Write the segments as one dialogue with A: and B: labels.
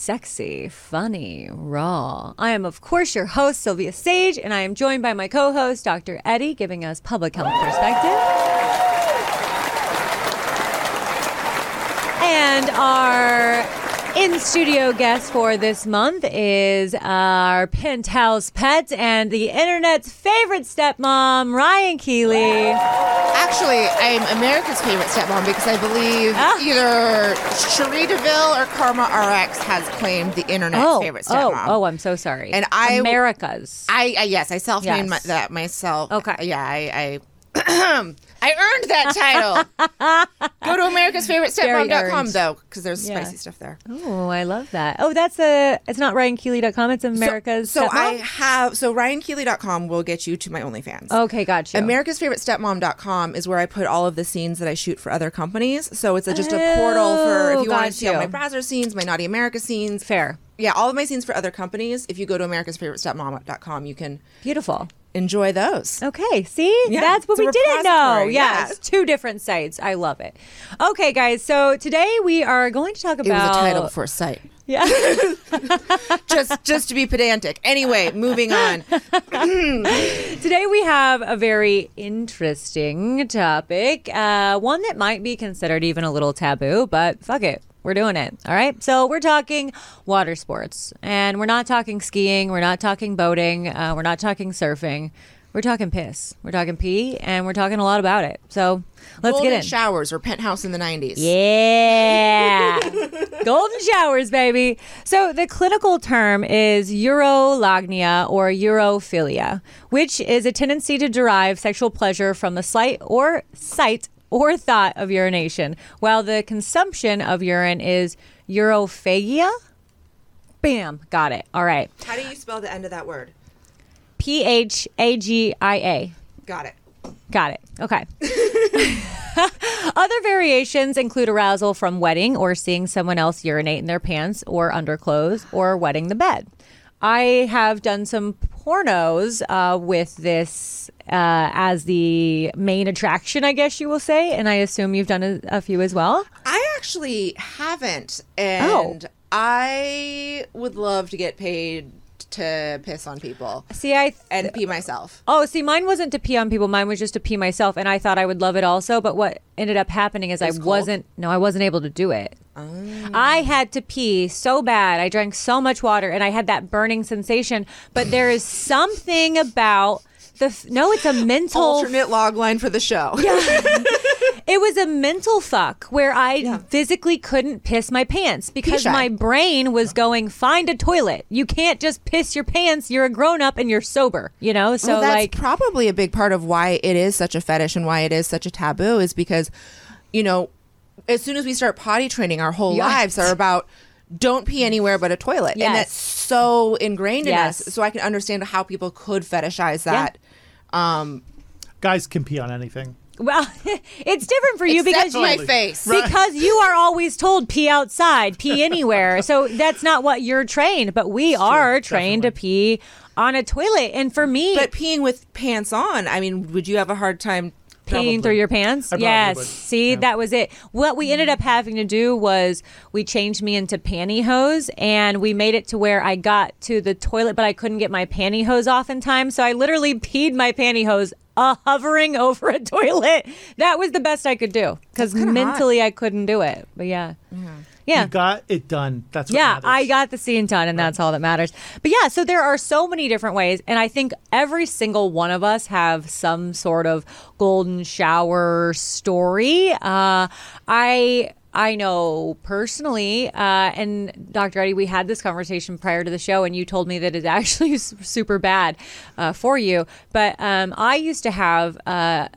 A: Sexy, Funny, Raw. I am, of course, your host, Sylvia Sage, and I am joined by my co host, Dr. Eddie, giving us public health perspective. And our in studio guest for this month is our penthouse pet and the internet's favorite stepmom, Ryan Keely.
B: Actually, I'm America's favorite stepmom because I believe
A: Ah.
B: either Cherie DeVille or Karma RX has claimed the internet's
A: Oh,
B: favorite
A: oh,
B: stepmom.
A: oh, I'm so sorry.
B: And I-
A: America's.
B: I, I yes, I self-named
A: Yes.
B: my, that myself.
A: Okay.
B: Yeah, I I, I earned that title. Go to America's favorite stepmom.com though, because there's
A: Yeah.
B: spicy stuff there.
A: Oh, I love that. Oh, that's a. It's not RyanKeely.com. It's America's.
B: So
A: Stepmom?
B: I have so RyanKeely.com will get you to my OnlyFans.
A: Okay, got you.
B: America's Favorite Stepmom.com is where I put all of the scenes that I shoot for other companies. So it's a, just a portal for
A: Oh,
B: if you want to see all my Brazzers scenes, my Naughty America scenes.
A: Fair.
B: Yeah, all of my scenes for other companies. If you go to America's Favorite Stepmom.com, you can
A: Beautiful.
B: Enjoy those.
A: Okay, see?
B: Yeah,
A: That's what we didn't know.
B: repository, yeah.
A: Yes, two different sites. I love it. Okay, guys, so today we are going to talk
B: It
A: about
B: was a title for a site.
A: Yeah.
B: Just just to be pedantic. Anyway, moving on.
A: Today we have a very interesting topic, uh, one that might be considered even a little taboo, but fuck it. We're doing it. All right. So we're talking water sports, and we're not talking skiing. We're not talking boating. Uh, we're not talking surfing. We're talking piss. We're talking pee, and we're talking a lot about it. So let's
B: Golden
A: get in.
B: showers or penthouse in the 90s.
A: Yeah. Golden showers, baby. So the clinical term is urolagnia or urophilia, which is a tendency to derive sexual pleasure from the sight or sight or thought of urination, while the consumption of urine is urophagia. Bam, got it. All right.
B: How do you spell the end of that word?
A: P H A G I A.
B: Got it.
A: Got it. Okay. Other variations include arousal from wetting or seeing someone else urinate in their pants or underclothes or wetting the bed. I have done some pornos uh, with this uh, as the main attraction, I guess you will say, and I assume you've done a, a few as well.
B: I actually haven't,
A: Oh.
B: and I would love to get paid to piss on people
A: See, I
B: and pee myself.
A: Oh, see, mine wasn't to pee on people. Mine was just to pee myself, and I thought I would love it also. But what ended up happening is I
B: cold?
A: wasn't. No, I wasn't able to do it.
B: Oh.
A: I had to pee so bad. I drank so much water, and I had that burning sensation. But there is something about the. f- No, it's a mental.
B: Alternate log line for the show. Yeah.
A: It was a mental fuck where I physically couldn't piss my pants because my brain was going, find a toilet. You can't just piss your pants. You're a grown up and you're sober, you know? So,
B: well, that's
A: like,
B: probably a big part of why it is such a fetish and why it is such a taboo is because, you know, as soon as we start potty training, our whole
A: Yeah.
B: lives are about don't pee anywhere but a toilet,
A: Yes.
B: and that's so ingrained
A: Yes.
B: in us. So I can understand how people could fetishize that. Um,
C: Guys can pee on anything.
A: Well, it's different for you
B: except
A: because you,
B: my face.
A: because you are always told pee outside, pee anywhere. so that's not what you're trained, but we are trained to pee on a toilet. And for me,
B: But peeing with pants on, I mean, would you have a hard time?
A: Peeing
C: Probably.
A: through your pants.
C: I
A: Yes.
C: would.
A: See,
C: Yeah.
A: that was it. What we ended up having to do was we changed me into pantyhose and we made it to where I got to the toilet, but I couldn't get my pantyhose off in time. So I literally peed my pantyhose uh, hovering over a toilet. That was the best I could do because
B: kinda hot.
A: mentally I couldn't do it. But yeah. Yeah.
C: You got it done. That's what
A: Yeah,
C: matters.
A: I got the scene done, and that's all that matters. But yeah, so there are so many different ways, and I think every single one of us have some sort of golden shower story. Uh, I. I know personally, uh, and Dr. Eddie, we had this conversation prior to the show, and you told me that it's actually super bad uh, for you. But um, I used to have uh,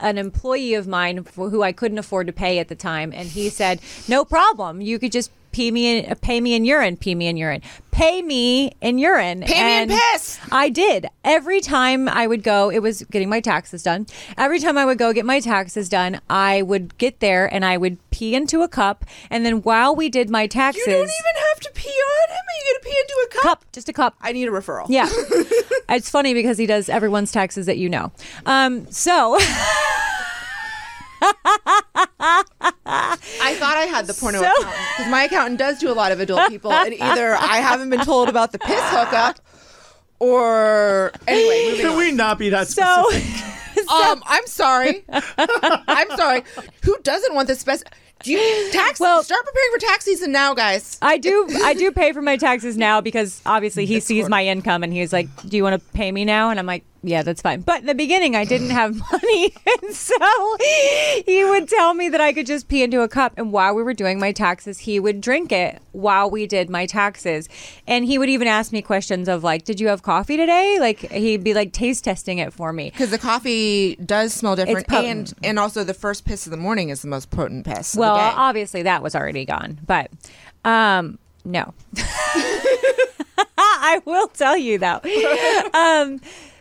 A: an employee of mine for who I couldn't afford to pay at the time, and he said, "No problem. You could just pee me in, pay me in urine, pee me in urine, pay me in urine.
B: Pay me in piss.
A: I did. Every time I would go, it was getting my taxes done. Every time I would go get my taxes done, I would get there and I would pee into a cup. And then while we did my taxes,
B: You don't even have to pee on him. Are you gonna pee into a cup?
A: cup, just a cup.
B: I need a referral.
A: Yeah. it's funny because he does everyone's taxes that you know. Um, so
B: I thought I had the porno
A: So-
B: accountant because my accountant does do a lot of adult people, and either I haven't been told about the piss hookup, or anyway, moving
C: Can
B: on.
C: we not be that
A: so
C: specific?
B: Um, I'm sorry. I'm sorry. Who doesn't want this spec? Do you tax?
A: Well-
B: start preparing for tax season now, guys.
A: I do I do pay for my taxes now because obviously he sees my income and he's like, "Do you want to pay me now?" And I'm like, "Yeah, that's fine." But in the beginning, I didn't have money, and so he would tell me that I could just pee into a cup. And while we were doing my taxes, he would drink it while we did my taxes, and he would even ask me questions of like, "Did you have coffee today?" Like he'd be like taste testing it for me.
B: Because the coffee does smell different,
A: potent.
B: and and also the first piss of the morning is the most potent piss.
A: Well,
B: of the day.
A: obviously that was already gone, but um, no. I will tell you though. Um,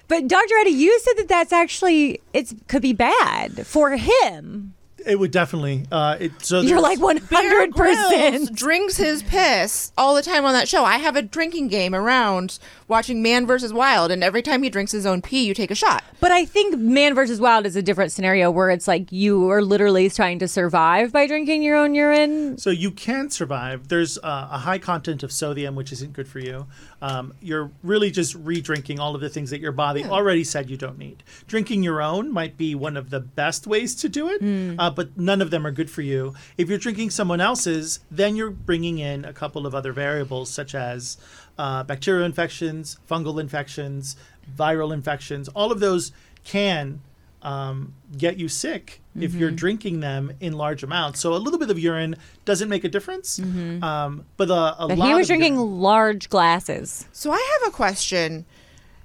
A: but Dr. Eddie, you said that that's actually it could be bad for him.
C: It would definitely. Uh, it, so
A: You're like one
B: Bear
A: hundred
B: Grylls
A: percent.
B: drinks his piss all the time on that show. I have a drinking game around watching Man versus Wild, and every time he drinks his own pee, you take a shot.
A: But I think Man versus Wild is a different scenario where it's like you are literally trying to survive by drinking your own urine.
C: So you can survive. There's uh, a high content of sodium, which isn't good for you. Um, you're really just re-drinking all of the things that your body already said you don't need. Drinking your own might be one of the best ways to do it, uh, but none of them are good for you. If you're drinking someone else's, then you're bringing in a couple of other variables, such as uh, bacterial infections, fungal infections, viral infections. All of those can um, get you sick if
A: Mm-hmm.
C: you're drinking them in large amounts. So a little bit of urine doesn't make a difference, um, but a, a
A: Mm-hmm. But
C: lot
A: he was
C: of
A: drinking
C: urine-
A: large glasses.
B: So I have a question.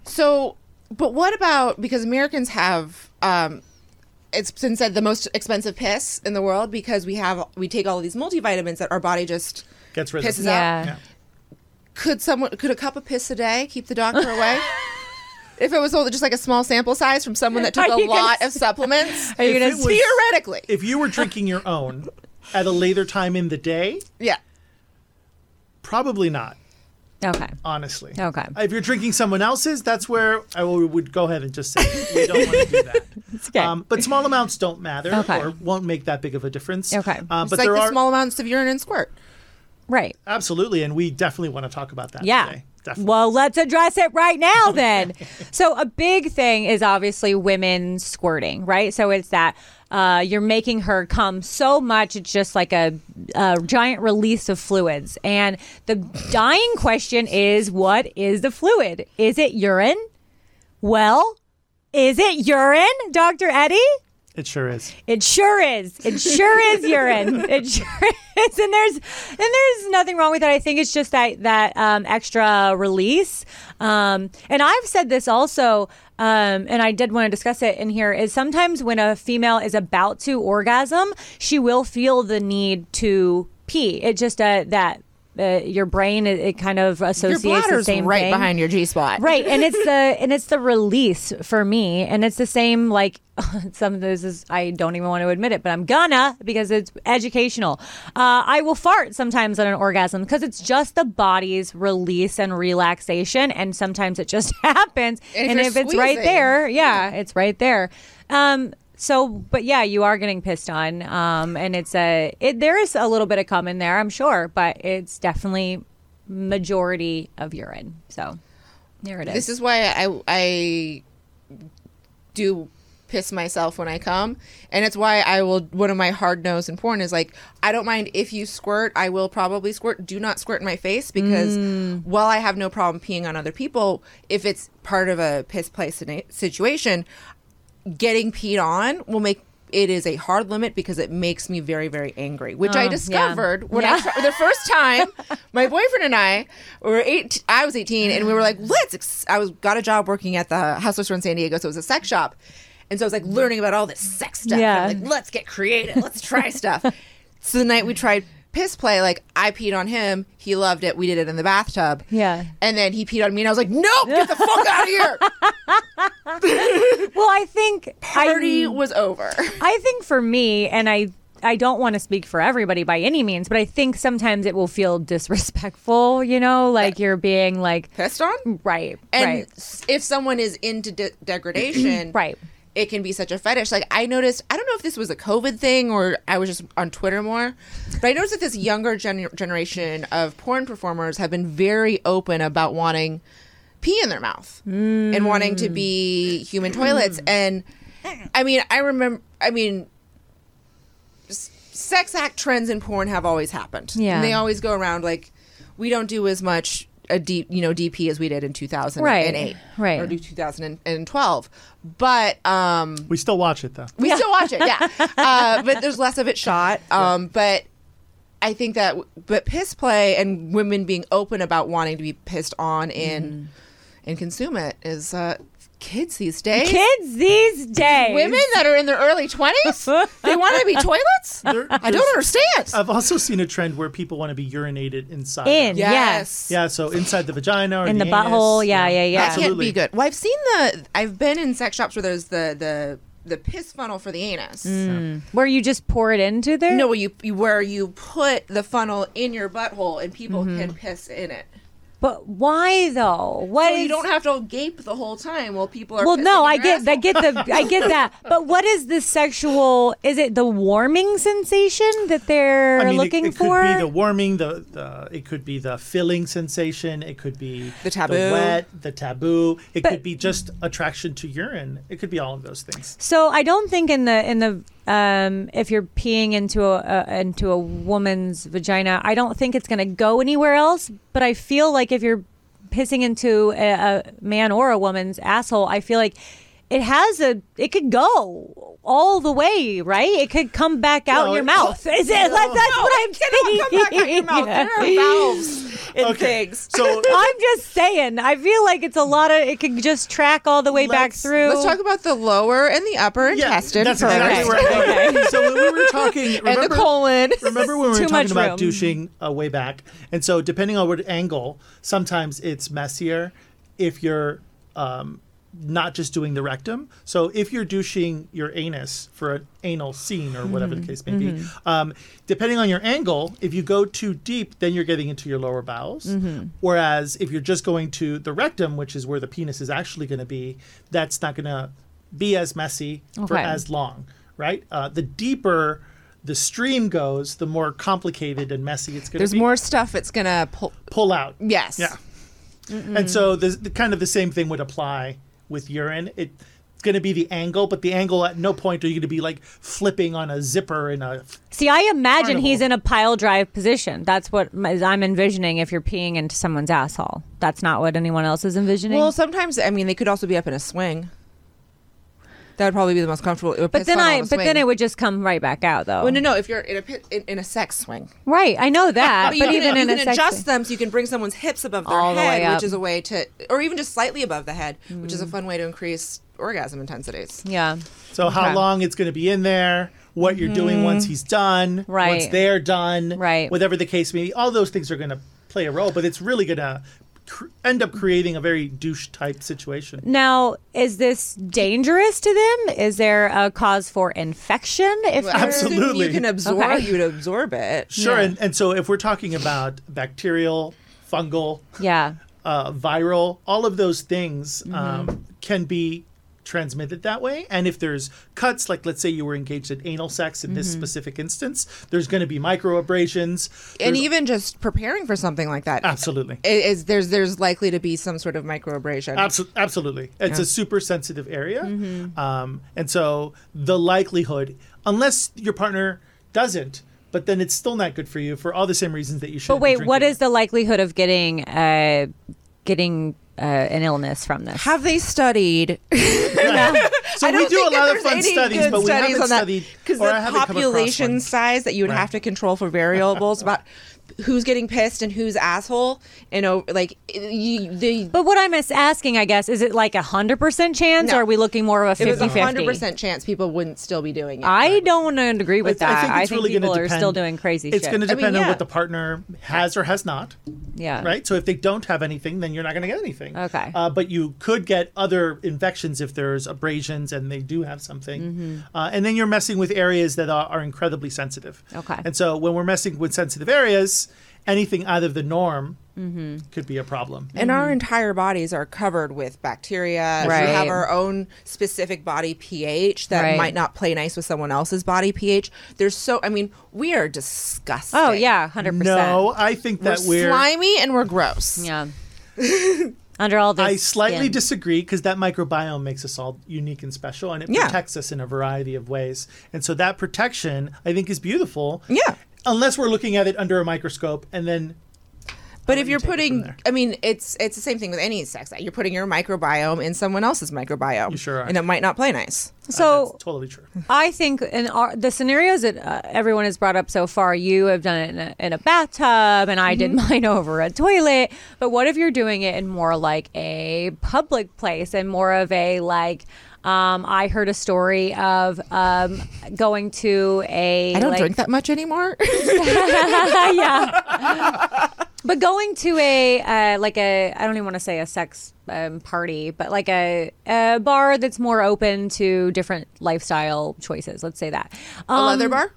B: So, but what about because Americans have um it's been said the most expensive piss in the world because we have we take all of these multivitamins that our body just
C: gets rid
B: pisses
C: of.
A: Yeah.
C: Yeah.
B: could someone could a cup of piss a day keep the doctor away? if it was only just like a small sample size from someone that took a
A: you gonna
B: lot of supplements,
A: Are you gonna
C: was-
B: theoretically,
C: If you were drinking your own at a later time in the day,
B: yeah.
C: probably not.
A: Okay.
C: Honestly.
A: Okay.
C: If you're drinking someone else's, that's where I would would go ahead and just say we don't want to do that.
A: okay.
C: Um, but small amounts don't matter
A: Okay.
C: or won't make that big of a difference.
A: Okay.
C: Uh,
B: It's
C: but
B: like
C: there
B: the
C: are
B: small amounts of urine and squirt.
A: Right.
C: absolutely, and we definitely want to talk about that
A: Yeah.
C: today. Definitely.
A: Well, let's address it right now then. so, a big thing is obviously women squirting, right? So, it's that uh, you're making her come so much, it's just like a, a giant release of fluids. And the dying question is what is the fluid? Is it urine? Well, is it urine, Dr. Eddie?
C: It sure is.
A: It sure is. It sure is urine. It sure is. And there's and there's nothing wrong with it. I think it's just that that um, extra release. Um, and I've said this also, um, and I did want to discuss it in here. Is sometimes when a female is about to orgasm, she will feel the need to pee. It just uh, that. Uh, your brain it, it kind of
B: Your
A: associates the
B: bladder's
A: same
B: right
A: thing.
B: behind your G spot.
A: right and it's the and it's the release for me and it's the same like some of this is i don't even want to admit it but i'm gonna because it's educational. Uh, i will fart sometimes on an orgasm because it's just the body's release and relaxation and sometimes it just happens.
B: And if
A: and if it's right there yeah it's right there. Um so but yeah you are getting pissed on um and it's a it there is a little bit of cum in there i'm sure but it's definitely majority of urine so there it is
B: This is why I I do piss myself when I come, and it's why I will. One of my hard no's in porn is like I don't mind if you squirt. I will probably squirt. Do not squirt in my face because while I have no problem peeing on other people, if it's part of a piss play situation, getting peed on will make. It is a hard limit because it makes me very, very angry, which
A: Oh,
B: I
A: yeah.
B: discovered when
A: Yeah.
B: I tried, the first time. My boyfriend and I were eight. I was eighteen, and we were like, "Let's." Ex-. I was got a job working at the Hustler store in San Diego, so it was a sex shop, and so I was like learning about all this sex stuff.
A: Yeah.
B: Like, let's get creative. Let's try stuff. so the night we tried piss play, like I peed on him, he loved it. We did it in the bathtub.
A: Yeah.
B: And then he peed on me, and I was like, "Nope, get the fuck out of here!"
A: Well, I think
B: Party
A: I,
B: was over.
A: I think for me, and I I don't want to speak for everybody by any means, but I think sometimes it will feel disrespectful. You know, like you're being like
B: Pissed on.
A: right,
B: And
A: right,
B: if someone is into de- degradation,
A: right.
B: It can be such a fetish. Like I noticed, I don't know if this was a COVID thing or I was just on Twitter more, but I noticed that this younger gen- generation of porn performers have been very open about wanting pee in their mouth and wanting to be human mm. toilets. And I mean, I remember, I mean, sex act trends in porn have always happened.
A: Yeah.
B: and they always go around like we don't do as much a deep, you know, DP as we did in 2008,
A: Right, right.
B: or do 2012. But um,
C: We still watch it though.
B: we still watch it, yeah. Uh, but there's less of it shot. Um, But I think that, but piss play and women being open about wanting to be pissed on and and consume it is uh, kids these days.
A: Kids these days,
B: Women that are in their early 20s, they want to be toilets?
C: There-
B: I don't understand.
C: I've also seen a trend where people want to be urinated inside.
A: in
C: them.
A: yes,
C: Yeah, so inside the vagina or
A: In the
C: anus,
A: butthole, yeah, yeah, yeah.
B: That can't be good. Well, I've seen the, I've been in sex shops where there's the, the, the piss funnel for the anus. Mm.
A: where you just pour it into there.
B: No, where you, you where you put the funnel in your butthole and people mm-hmm. can piss in it.
A: But why though? What
B: So you
A: is-
B: don't have to gape the whole time while people are.
A: Well, no, I get, I get the, I get that. But what is the sexual? Is it the warming sensation that they're
C: I mean, it-
A: looking
C: it,
A: for?
C: could be the warming, the, the it could be the filling sensation, it could be
B: The taboo.
C: wet, the taboo. It
A: But-
C: could be just attraction to urine. It could be all of those things.
A: So I don't think in the in the um, if you're peeing into a, a into a woman's vagina, I don't think it's going to go anywhere else. But I feel like if you're pissing into a, a man or a woman's asshole, I feel like it has a it could go all the way, right? It could come back out
C: Well,
A: your mouth. Is it? Like, that's what I'm saying.
B: Come back out your mouth. There are valves in
C: Okay,
B: pigs.
C: so
A: I'm just saying. I feel like it's a lot of. It could just track all the way back through.
B: Let's talk about the lower and the upper intestine
C: that's
B: first.
C: exactly where I'm. So when we were talking,
B: and the
C: remember,
B: colon.
C: remember when we were
A: Too
C: talking about
A: room.
C: douching uh, way back, and so depending on what angle, sometimes it's messier if you're um, not just doing the rectum. So if you're douching your anus for an anal scene or whatever
A: Mm-hmm.
C: the case may be, um, depending on your angle, if you go too deep, then you're getting into your lower bowels.
A: Mm-hmm.
C: Whereas if you're just going to the rectum, which is where the penis is actually going to be, that's not going to be as messy for
A: Okay.
C: as long, right? Uh, the deeper the stream goes, the more complicated and messy it's going to be.
B: There's more stuff it's gonna pull.
C: pull out.
B: Yes.
C: Yeah. And so the, the kind of the same thing would apply with urine. It, it's going to be the angle, but the angle at no point are you going to be like flipping on a zipper in a.
A: See, I imagine he's in a pile drive position. That's what I'm envisioning if you're peeing into someone's asshole. That's not what anyone else is envisioning.
B: Well, sometimes I mean they could also be up in a swing. That would probably be the most comfortable. a
A: but
B: piss
A: then
B: funnel
A: I,
B: on a
A: but then it would just come right back out, though.
B: Well, no, no. If you're in a pit, in, in a sex swing,
A: Right, I know that.
B: but,
A: but
B: you
A: even
B: can,
A: in
B: you
A: a
B: can
A: sex
B: adjust them so you can bring someone's hips above their
A: All the way
B: head,
A: up.
B: which is a way to, or even just slightly above the head, which is a fun way to increase orgasm intensities.
A: yeah.
C: So
A: Okay.
C: how long it's going to be in there, what you're doing once he's done,
A: Mm-hmm. Right.
C: once they're done,
A: Right.
C: whatever the case may be. All those things are going to play a role, but it's really going to cr- end up creating a very douche type situation.
A: Now, is this dangerous to them? Is there a cause for infection? If
B: Well,
C: Absolutely.
B: you can absorb.
A: Okay.
B: You would absorb it.
C: Sure.
A: Yeah.
C: And, and so if we're talking about bacterial, fungal,
A: yeah.
C: uh, viral, all of those things
A: Mm-hmm.
C: um, can be transmitted that way. And if there's cuts, like let's say you were engaged in anal sex in
A: Mm-hmm.
C: this specific instance, there's going to be microabrasions.
B: And
C: There's-
B: even just preparing for something like that,
C: absolutely.
B: is there's there's likely to be some sort of microabrasion.
C: Absol- absolutely. It's a super sensitive area. Um, and so the likelihood, unless your partner doesn't, but then it's still not good for you for all the same reasons that you should.
A: But wait, what is the likelihood of getting uh, getting uh, an illness from this?
B: Have they studied?
C: So
B: I
C: we
B: don't
C: a lot of fun studies,
B: good
C: but we
B: studies
C: haven't
B: on that,
C: studied
B: because
C: or I
B: the
C: haven't
B: population size that you would
C: Right.
B: have to control for variables about who's getting pissed and who's asshole and oh, like you, the
A: But what I'm asking, I guess, is it like a hundred percent chance,
B: No.
A: or are we looking more of a
B: it was
A: 50
B: a hundred percent chance people wouldn't still be doing it.
A: I don't agree with
C: I,
A: that.
C: I think it's really
A: people
C: going to
A: are
C: depend.
A: still doing crazy
C: It's going to
B: I mean,
C: depend on what the partner has or has not.
A: yeah.
C: right? So if they don't have anything, then you're not going to get anything.
A: Okay.
C: Uh, but you could get other infections if there's abrasions and they do have something.
A: Mm-hmm.
C: Uh, and then you're messing with areas that are, are incredibly sensitive.
A: Okay.
C: And so when we're messing with sensitive areas, anything out of the norm
A: Mm-hmm.
C: could be a problem.
B: and our entire bodies are covered with bacteria.
A: Right.
B: We have our own specific body pH that
A: Right.
B: might not play nice with someone else's body pH. There's so, I mean, we are disgusting.
A: Oh yeah, hundred percent.
C: No, I think
B: we're
C: that we're.
B: slimy and we're gross.
A: Yeah. Under all this,
C: I slightly
A: skin.
C: disagree because that microbiome makes us all unique and special, and it
B: Yeah.
C: protects us in a variety of ways. And so that protection, I think, is beautiful.
B: Yeah.
C: Unless we're looking at it under a microscope, and then
B: But
C: I'll
B: if you're
C: you take it from
B: putting. I mean, it's it's the same thing with any sex act. You're putting your microbiome in someone else's microbiome.
C: You sure are.
B: And it might not play nice.
A: So
C: that's totally true.
A: I think in our, the scenarios that uh, everyone has brought up so far, you have done it in a, in a bathtub, and I did mine over a toilet. But what if you're doing it in more like a public place and more of a like? Um, I heard a story of um, going to a.
B: I don't
A: like-
B: drink that much anymore.
A: yeah. But going to a uh, like a I don't even want to say a sex um, party, but like a, a bar that's more open to different lifestyle choices. Let's say that
B: a
A: Um,
B: leather bar?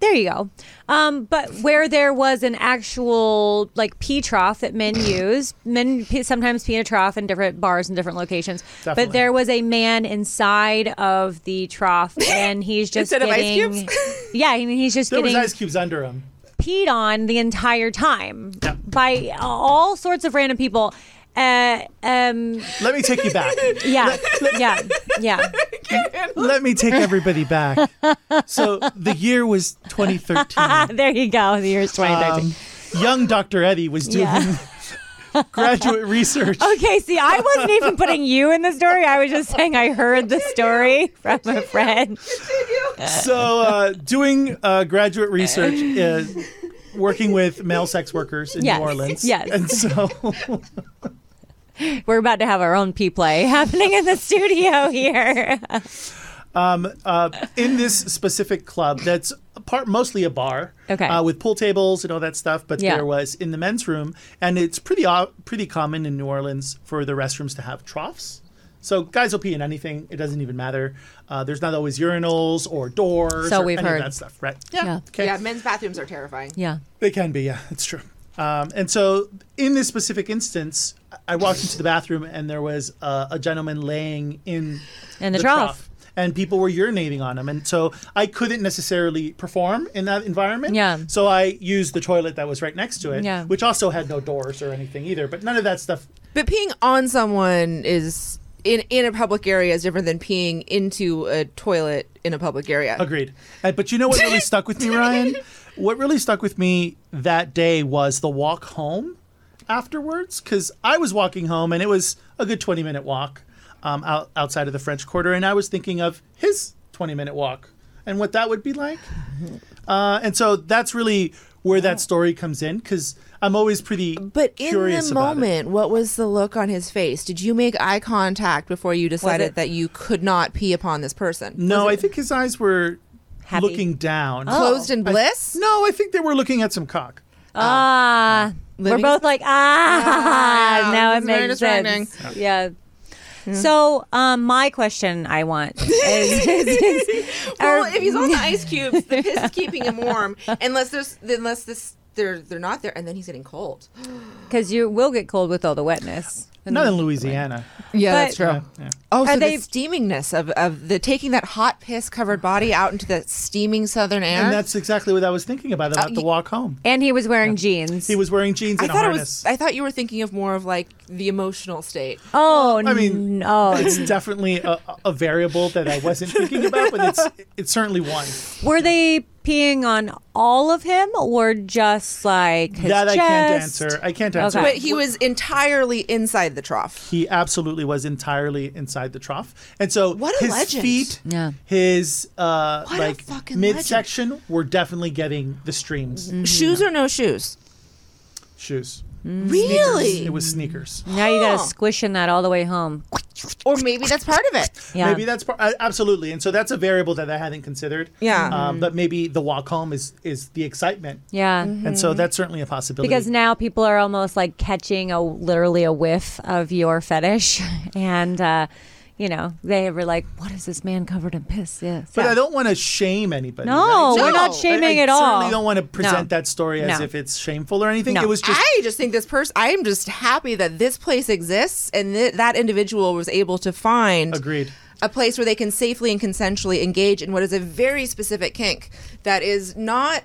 A: There you go. Um, but where there was an actual like pee trough that men use, men pee, sometimes pee in a trough in different bars and different locations.
C: Definitely.
A: But there was a man inside of the trough, and he's just
B: Instead of ice
A: getting.
B: cubes?
A: yeah, I mean he's just
C: There was
A: getting
C: ice cubes under him.
A: peed on the entire time
C: Yeah.
A: by all sorts of random people. Uh, um,
C: Let me take you back.
A: yeah, yeah, yeah.
C: Let me take everybody back. So the year was 2013.
A: there you go. The year's 2013.
C: Um, young Dr. Eddie was doing
A: Yeah.
C: graduate research.
A: okay, see, I wasn't even putting you in the story. I was just saying I heard the story from a friend.
C: So uh, doing uh, graduate research. Uh, Working with male sex workers in
A: Yes,
C: New Orleans.
A: yes.
C: And so
A: We're about to have our own pee play happening in the studio here.
C: uh, in this specific club that's part mostly a bar
A: Okay.
C: uh, with pool tables and all that stuff but
A: Yeah.
C: there was in the men's room and it's pretty o- pretty common in new orleans for the restrooms to have troughs so guys will pee in anything it doesn't even matter uh, there's not always urinals or doors
A: So
C: or
A: we've
C: any
A: heard.
C: of that stuff right
A: Yeah.
C: okay
B: Yeah, men's bathrooms are terrifying.
A: Yeah.
C: they can be, yeah, it's true. Um, and so, in this specific instance, I walked into the bathroom and there was uh, a gentleman laying in
A: In the trough.
C: and people were urinating on him. And so, I couldn't necessarily perform in that environment.
A: Yeah.
C: So I used the toilet that was right next to it,
A: Yeah.
C: which also had no doors or anything either. But none of that stuff.
B: But peeing on someone is in in a public area is different than peeing into a toilet in a public area.
C: Agreed. Uh, but you know what really stuck with me, Ryan? What really stuck with me that day was the walk home afterwards, because I was walking home and it was a good 20 minute walk um, out, outside of the French Quarter, and I was thinking of his 20 minute walk and what that would be like. Uh, and so that's really where that story comes in, because I'm always pretty curious.
B: But in the moment, what was the look on his face? Did you make eye contact before you decided that you could not pee upon this person?
C: No, I think his eyes were
A: Happy?
C: looking down.
B: Closed in bliss?
C: No, I think they were looking at some cock.
A: Ah, we're
B: Living- We're
A: both like ah.
B: Yeah,
A: now it
B: is
A: makes sense. Yeah. So, um, my question I want is,
B: Well,
A: Or-
B: if he's on the ice cubes, the piss is keeping him warm. Unless there's, unless this, they're they're not there, and then he's getting cold.
A: because you will get cold with all the wetness.
C: Not in Louisiana.
B: Yeah,
A: But-
B: that's true.
C: Yeah, yeah.
B: Oh,
A: Are
B: so
A: they-
B: the steamingness of, of the taking that hot piss covered body out into the steaming southern air.
C: And that's exactly what I was thinking about about oh,
B: the
C: walk home.
A: And he was wearing jeans.
C: He was wearing jeans
B: I
C: and a
B: thought it
C: harness.
B: was. I thought you were thinking of more of like the emotional state.
A: oh,
C: I mean,
A: no. Oh.
C: it's definitely a, a variable that I wasn't thinking about, but it's it's certainly one.
A: Were they peeing on all of him or just like his
C: that I can't answer. I can't answer.
A: Okay.
B: But he was entirely inside the trough.
C: He absolutely was entirely inside the trough, and so
B: What a
C: his
B: legend.
C: feet,
A: Yeah.
C: his uh,
B: What
C: like
B: fucking
C: midsection were definitely getting the streams.
B: Shoes or no shoes?
C: shoes.
B: Really?
C: It was sneakers.
A: Now you got to squish in that all the way home.
B: Or maybe that's part of it.
A: Yeah.
C: Maybe that's part, uh, absolutely, and so that's a variable that I hadn't considered.
B: Yeah.
C: um, but maybe the walk home is is the excitement,
A: yeah.
C: and so that's certainly a possibility.
A: Because now people are almost like catching a literally a whiff of your fetish, and uh, you know they were like, "What is this man covered in piss?" Yeah,
C: but
A: so-
C: I don't want to shame anybody.
A: no,
C: right?
A: we're not shaming
C: I, I
A: at all.
C: certainly don't want to present
A: No.
C: that story as
A: No.
C: if it's shameful or anything.
A: No.
C: It was just
B: I just think this person. I am just happy that this place exists and th- that individual was able to find
C: agreed.
B: a place where they can safely and consensually engage in what is a very specific kink that is not.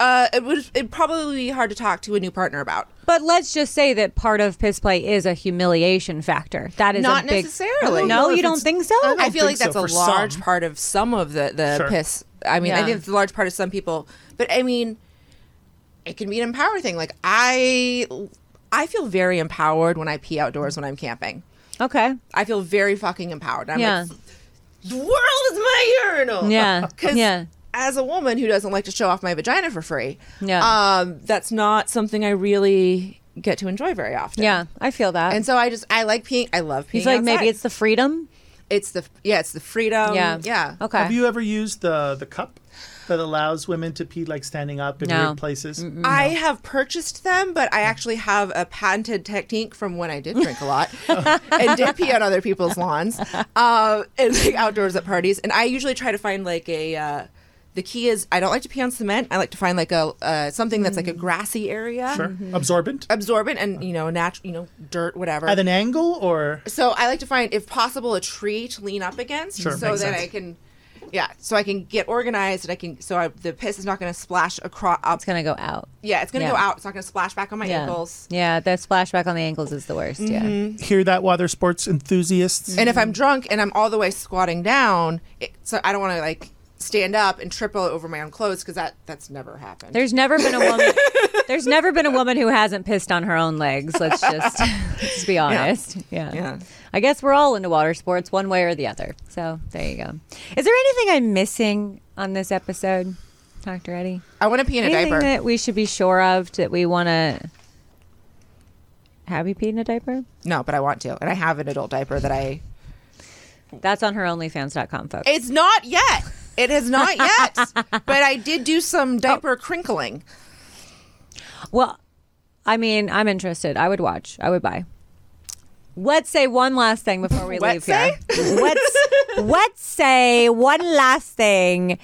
B: Uh, it would it'd probably be hard to talk to a new partner about.
A: But let's just say that part of piss play is a humiliation factor. That is
B: Not
A: a big,
B: necessarily.
A: No, you don't think so?
C: I don't
B: I feel like that's
C: so
B: a large
C: some.
B: part of some of the the
C: Sure.
B: piss. I mean, I think it's a large part of some people, but I mean, it can be an empower thing. Like I, I feel very empowered when I pee outdoors when I'm camping.
A: Okay.
B: I feel very fucking empowered. I'm
A: Yeah.
B: like, the world is my urinal.
A: Yeah. Yeah.
B: As a woman who doesn't like to show off my vagina for free,
A: Yeah.
B: um, that's not something I really get to enjoy very often.
A: Yeah, I feel that.
B: And so I just I like peeing. I love peeing.
A: He's like, maybe it's the freedom.
B: it's the yeah it's the freedom.
A: yeah.
B: yeah.
A: Okay.
C: Have you ever used the the cup that allows women to pee like standing up in
A: No.
C: weird places?
B: I have purchased them, but I actually have a patented technique from when I did drink a lot and did pee on other people's lawns, uh, and like outdoors at parties. And I usually try to find like a. Uh, the key is I don't like to pee on cement. I like to find like a uh, something that's like a mm. grassy area,
C: Sure. Mm-hmm. Mm-hmm. Absorbent.
B: absorbent, and you know natural, you know dirt, whatever.
C: At an angle or
B: so I like to find, if possible, a tree to lean up against,
C: Sure,
B: so
C: makes
B: that
C: sense.
B: I can, yeah, so I can get organized and I can, so I, the piss is not going to splash across. Up,
A: It's gonna go out.
B: yeah, it's going to
A: Yeah.
B: go out. It's not going to splash back on my
A: Yeah.
B: ankles.
A: Yeah, the splashback on the ankles is the worst. Yeah. Mm-hmm.
C: hear that water sports enthusiasts?
B: And if I'm drunk and I'm all the way squatting down, it, so I don't want to like stand up and trip over my own clothes because that that's never happened.
A: There's never been a woman. there's never been a woman who hasn't pissed on her own legs. Let's just let's be honest. Yeah.
B: Yeah.
A: I guess we're all into water sports one way or the other. So there you go. Is there anything I'm missing on this episode, Dr. Eddie?
B: I want to pee in a diaper.
A: that we should be sure of that we want to? Have you peed in a diaper?
B: no, but I want to, and I have an adult diaper that I.
A: That's on her OnlyFans.com, folks.
B: It's not yet. It has not yet. but I did do some oh. diaper crinkling.
A: Well, I mean, I'm interested. I would watch. I would buy. Let's say one last thing before we leave here. Let's let's say one last thing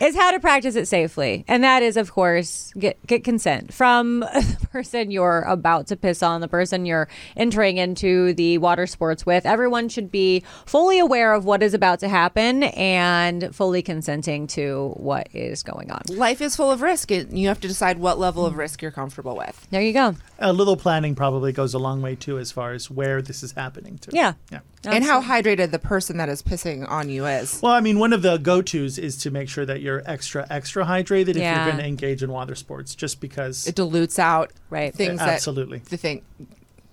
A: is how to practice it safely, and that is, of course, get get consent from the person you're about to piss on, the person you're entering into the water sports with. Everyone should be fully aware of what is about to happen and fully consenting to what is going on.
B: Life is full of risk, and you have to decide what level of risk you're comfortable with.
A: There you go.
C: a little planning probably goes a long way too, as far as where this is happening to.
A: Yeah.
C: Yeah.
B: And how hydrated the person that is pissing on you is.
C: Well, I mean, one of the go-tos is to make sure that you're extra, extra hydrated if you're going to engage in water sports, just because.
B: It dilutes out
A: Right.
B: things that
C: Absolutely.
B: the thing.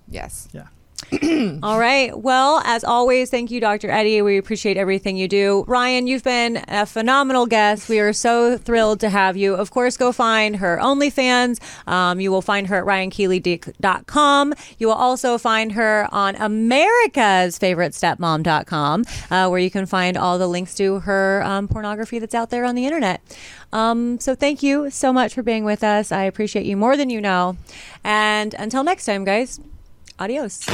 B: Yes.
C: yeah.
A: All right. Well, as always, thank you, Dr. Eddie. We appreciate everything you do. Ryan, you've been a phenomenal guest. We are so thrilled to have you. Of course, go find her OnlyFans. Um, you will find her at ryankeely.com. You will also find her on America's favorite stepmom.com, uh, where you can find all the links to her um, pornography that's out there on the internet. Um, so thank you so much for being with us. I appreciate you more than you know. And until next time, guys, アディオス